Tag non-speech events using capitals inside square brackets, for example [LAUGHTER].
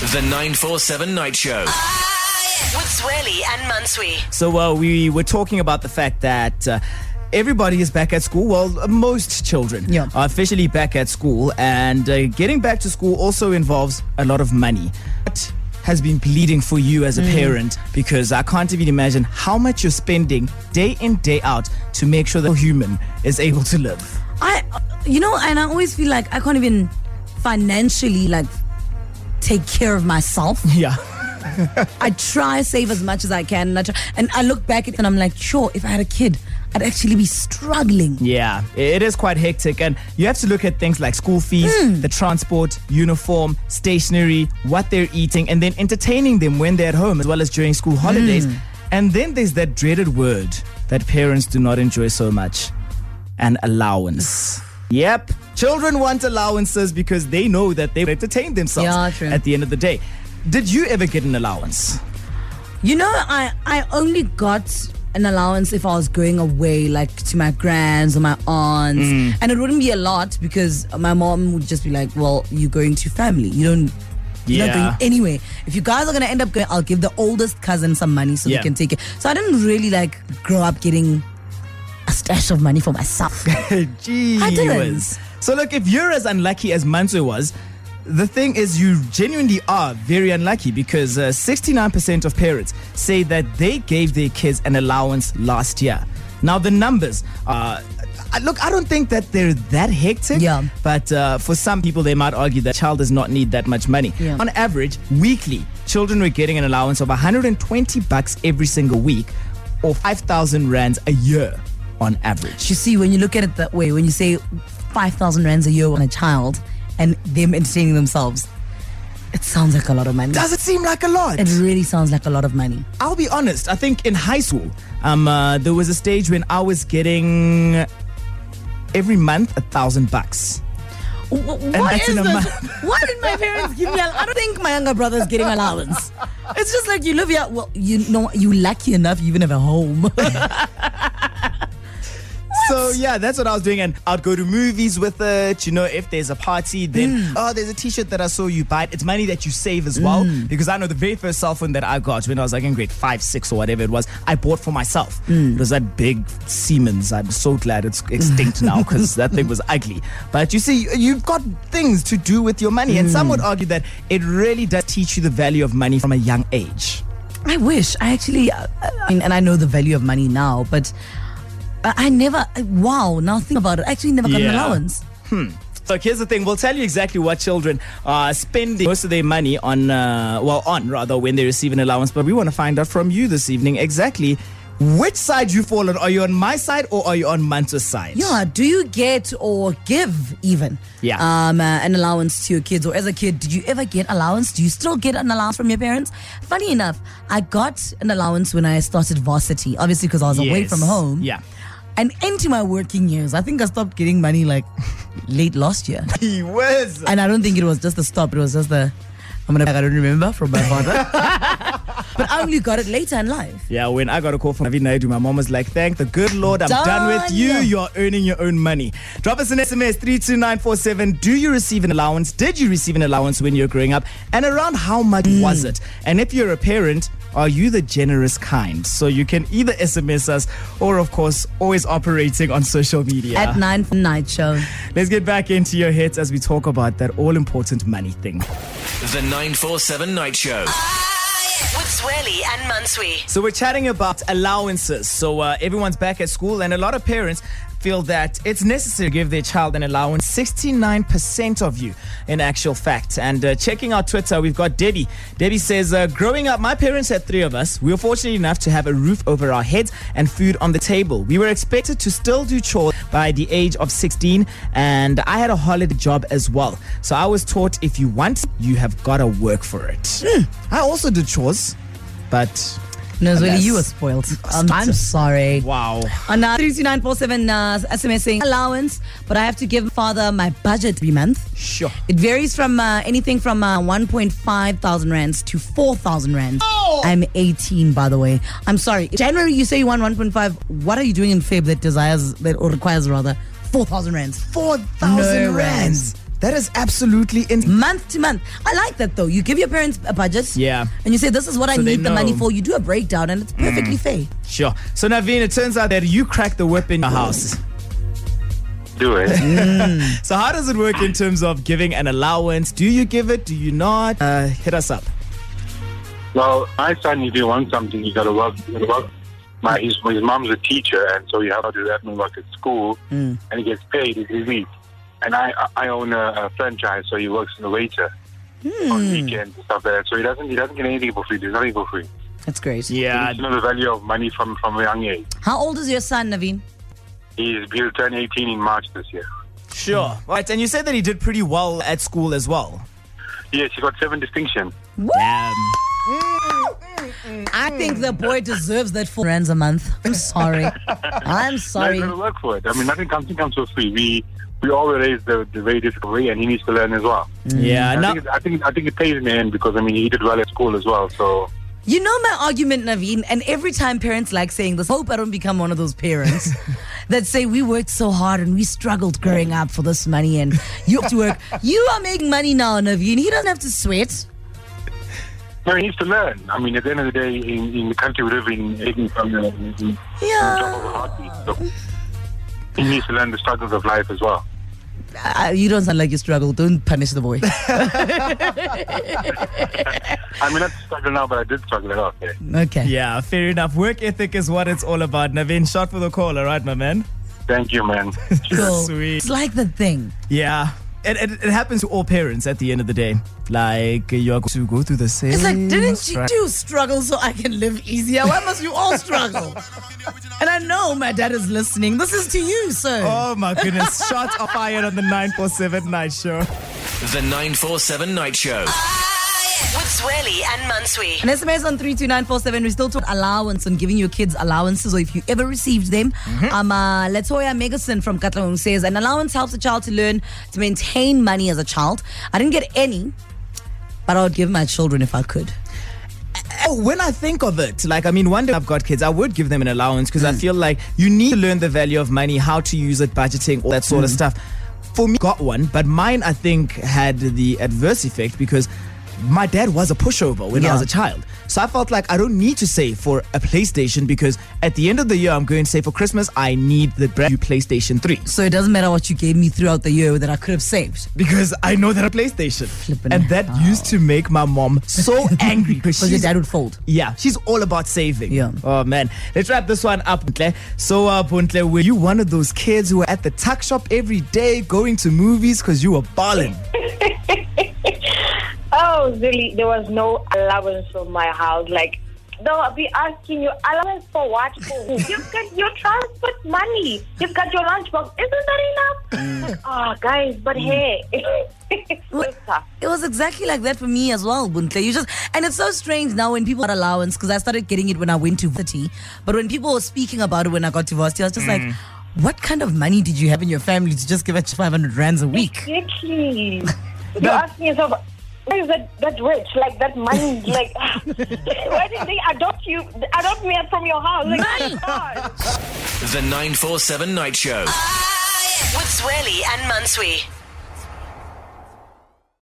The 947 Night Show. With Zweli and Mansui. So uh, we were talking about the fact that. Uh, Everybody is back at school. Well, most children Yeah. are officially back at school, and uh, getting back to school also involves a lot of money. What has been bleeding for you as a parent? Because I can't even imagine how much you're spending day in, day out to make sure that a human is able to live. I, you know, and I always feel like I can't even financially like take care of myself. Yeah. [LAUGHS] I try save as much as I can, and I, try, and I look back at it and I'm like, sure, if I had a kid, I'd actually be struggling. Yeah, it is quite hectic, and you have to look at things like school fees, hmm. the transport, uniform, stationery, what they're eating, and then entertaining them when they're at home as well as during school holidays. Hmm. And then there's that dreaded word that parents do not enjoy so much an allowance. Yep, children want allowances because they know that they entertain themselves Yeah, true. at the end of the day. Did you ever get an allowance? You know, I I only got an allowance if I was going away, like to my grands or my aunts, Mm. and it wouldn't be a lot because my mom would just be like, "Well, you're going to family. You don't." You're not Yeah. going anyway. If you guys are gonna end up going, I'll give the oldest cousin some money so Yeah. they can take it. So I didn't really like grow up getting a stash of money for myself. [LAUGHS] Gee I didn't. whiz. So look, if you're as unlucky as Manso was, the thing is you genuinely are very unlucky because uh, 69% of parents say that they gave their kids an allowance last year. Now the numbers are. Look, I don't think that they're that hectic. Yeah. But uh, for some people, they might argue that child does not need that much money. Yeah. On average, weekly, children were getting an allowance of 120 bucks every single week, or 5,000 rands a year on average. You see, when you look at it that way, when you say 5,000 rands a year on a child and them entertaining themselves, it sounds like a lot of money. Does it seem like a lot? It really sounds like a lot of money. I'll be honest. I think in high school, um, uh, there was a stage when I was getting every month a thousand bucks. Wh- What that's in a this? month. [LAUGHS] Why did my parents give me? I don't think my younger brother's getting allowance. [LAUGHS] It's just like you live here. Well, you know, you lucky enough you even have a home. [LAUGHS] So yeah, that's what I was doing, and I'd go to movies with it. You know, if there's a party, then hmm. oh, there's a T-shirt that I saw you buy. it. It's money that you save as well, hmm. because I know the very first cell phone that I got when I was like in grade five, six, or whatever it was, I bought for myself. Hmm. It was that big Siemens. I'm so glad it's extinct now [LAUGHS] because that thing was ugly. But you see, you've got things to do with your money, and some would argue that it really does teach you the value of money from a young age. I wish. I actually, uh, uh I mean, and I know the value of money now, but I never. Wow. Now think about it. I actually never got an Yeah. allowance. So here's the thing: we'll tell you exactly what children are spending most of their money on. Uh, well, on rather when they receive an allowance. But we want to find out from you this evening exactly which side you fall on. Are you on my side or are you on Manta's side? Yeah. Do you get or give even? Yeah. Um, uh, an allowance to your kids, or as a kid, did you ever get allowance? Do you still get an allowance from your parents? Funny enough, I got an allowance when I started varsity, obviously because I was away Yes. from home. Yeah. And into my working years, I think I stopped getting money like [LAUGHS] late last year. [LAUGHS] He was. And I don't think it was just the stop, it was just the I'm gonna I don't remember from my father. [LAUGHS] but [LAUGHS] I only got it later in life. Yeah, when I got a call from Avi Naidu, my mom was like, Thank the good Lord, I'm done, with you. You're earning your own money. Drop us an SMS 32947. Do you receive an allowance? Did you receive an allowance when you were growing up? And around how much mm. was it? And if you're a parent, are you the generous kind? So you can either SMS us or, of course, always operating on social media. At nine for night show. Let's get back into your hits as we talk about that all important money thing. The 947 Night Show. With Zweli and. So we're chatting about allowances. So uh, everyone's back at school, and a lot of parents feel that it's necessary to give their child an allowance. 69% of you, in actual fact. And uh, checking our Twitter, we've got Debbie. Debbie says, uh, "Growing up, my parents had three of us. We were fortunate enough to have a roof over our heads and food on the table. We were expected to still do chores by the age of 16, and I had a holiday job as well. So I was taught if you want, you have got to work for it. I also did chores, but." No, really, you were spoiled. Um, I'm sorry. Wow. On uh, 32947 uh, SMS saying allowance, but I have to give father my budget every month. Sure. It varies from uh, anything from uh, 1.5 thousand rands to 4,000 rands. Oh! I'm 18, by the way. I'm sorry. January, you say you want 1.5. What are you doing in Feb that desires, that or requires rather, 4,000 rands? 4,000 No rands. That is absolutely in. month to month. I like that though. You give your parents a budget. Yeah. And you say, this is what I So they need the money for. You do a breakdown and it's perfectly mm. fair. Sure. So Naveen, it turns out that you crack the whip in your house. Do it. [LAUGHS] Mm. Mm. So how does it work in terms of giving an allowance? Do you give it? Do you not? Uh, hit us up. well, my son, if you want something, you gotta work. You gotta work. My his, his mom's a teacher, and so you have to do admin work at school, and he gets paid every week. And I I own a, a franchise, so he works as a waiter on hmm. weekends and stuff like that. So he doesn't he doesn't get anything for free. There's nothing for free. That's great. He Yeah. needs to know the value of money from from a young age. How old is your son, Naveen? He's he'll turn 18 in March this year. Sure. Right. And you said that he did pretty well at school as well. Yes, he got seven distinction. Damn. Mm. I think the boy deserves that four rands a month. I'm sorry. I'm sorry. he's got to work for it. I mean, nothing comes, comes for free. We we all were raised the, the very difficult way, and he needs to learn as well. Mm. Yeah. I, Now, think it, I think I think it pays in the end because I mean he did well at school as well. So You know my argument, Naveen, and every time parents like saying this, hope I don't become one of those parents [LAUGHS] that say we worked so hard and we struggled growing up for this money and you have to work. [LAUGHS] You are making money now, Naveen. He doesn't have to sweat. No, he needs to learn. I mean, at the end of the day, in, in the country we live in, taking from the in, in Yeah. job of a heartbeat. So he needs to learn the struggles of life as well. Uh, you don't sound like you struggle. Don't punish the boy. [LAUGHS] [LAUGHS] I mean, not struggle now, but I did struggle a lot. Yeah. Okay. yeah, fair enough. Work ethic is what it's all about. Naveen, shot for the call, all right, my man? Thank you, man. [LAUGHS] Cool. Sweet. It's like the thing. Yeah. It, it, it happens to all parents at the end of the day. Like, you're going to go through the same. It's like, didn't you struggle. struggle so I can live easier? Why must you all struggle? and I know my dad is listening. This is to you, sir. Oh my goodness. Shots are fired on the 947 night show. The 947 Night Show. With Zweli and Mansui. An SMS on 32947. We still talk allowance and giving your kids allowances or if you ever received them. Um, uh, Latoya Megason from Katlehong says an allowance helps a child to learn to maintain money as a child. I didn't get any, but I would give my children if I could. Oh, when I think of it, like, I mean, one day I've got kids, I would give them an allowance because I feel like you need to learn the value of money, how to use it, budgeting, all that sort of stuff. For me, got one, but mine, I think, had the adverse effect because my dad was a pushover when I was a child. So I felt like I don't need to save for a PlayStation because at the end of the year, I'm going to say for Christmas, I need the brand new PlayStation 3 So it doesn't matter what you gave me throughout the year that I could have saved. because I know that a PlayStation. Flippin' and that used to make my mom so [LAUGHS] angry because Because your dad would fold. yeah, she's all about saving. Yeah. Oh man, let's wrap this one up, Buntle. So, uh, Buntle, were you one of those kids who were at the tuck shop every day, going to movies because you were balling? Oh, really? There was no allowance from my house. Like, they'll be asking you, allowance for what? [LAUGHS] You've got your transport money. You've got your lunchbox. Isn't that enough? Oh, guys, but mm. hey. [LAUGHS] it's so tough. It was exactly like that for me as well, Buntle. You just and it's so strange now when people got allowance because I started getting it when I went to city. But when people were speaking about it when I got to varsity, I was just like, mm. what kind of money did you have in your family to just give us 500 rands a week? Exactly. [LAUGHS] You're asking yourself, why is that, that rich? Like, that money, [LAUGHS] like, ah. [LAUGHS] why did they adopt you, adopt me from your house? Like, oh my God. The 947 Night Show. Ah, With Zweli and Mansui.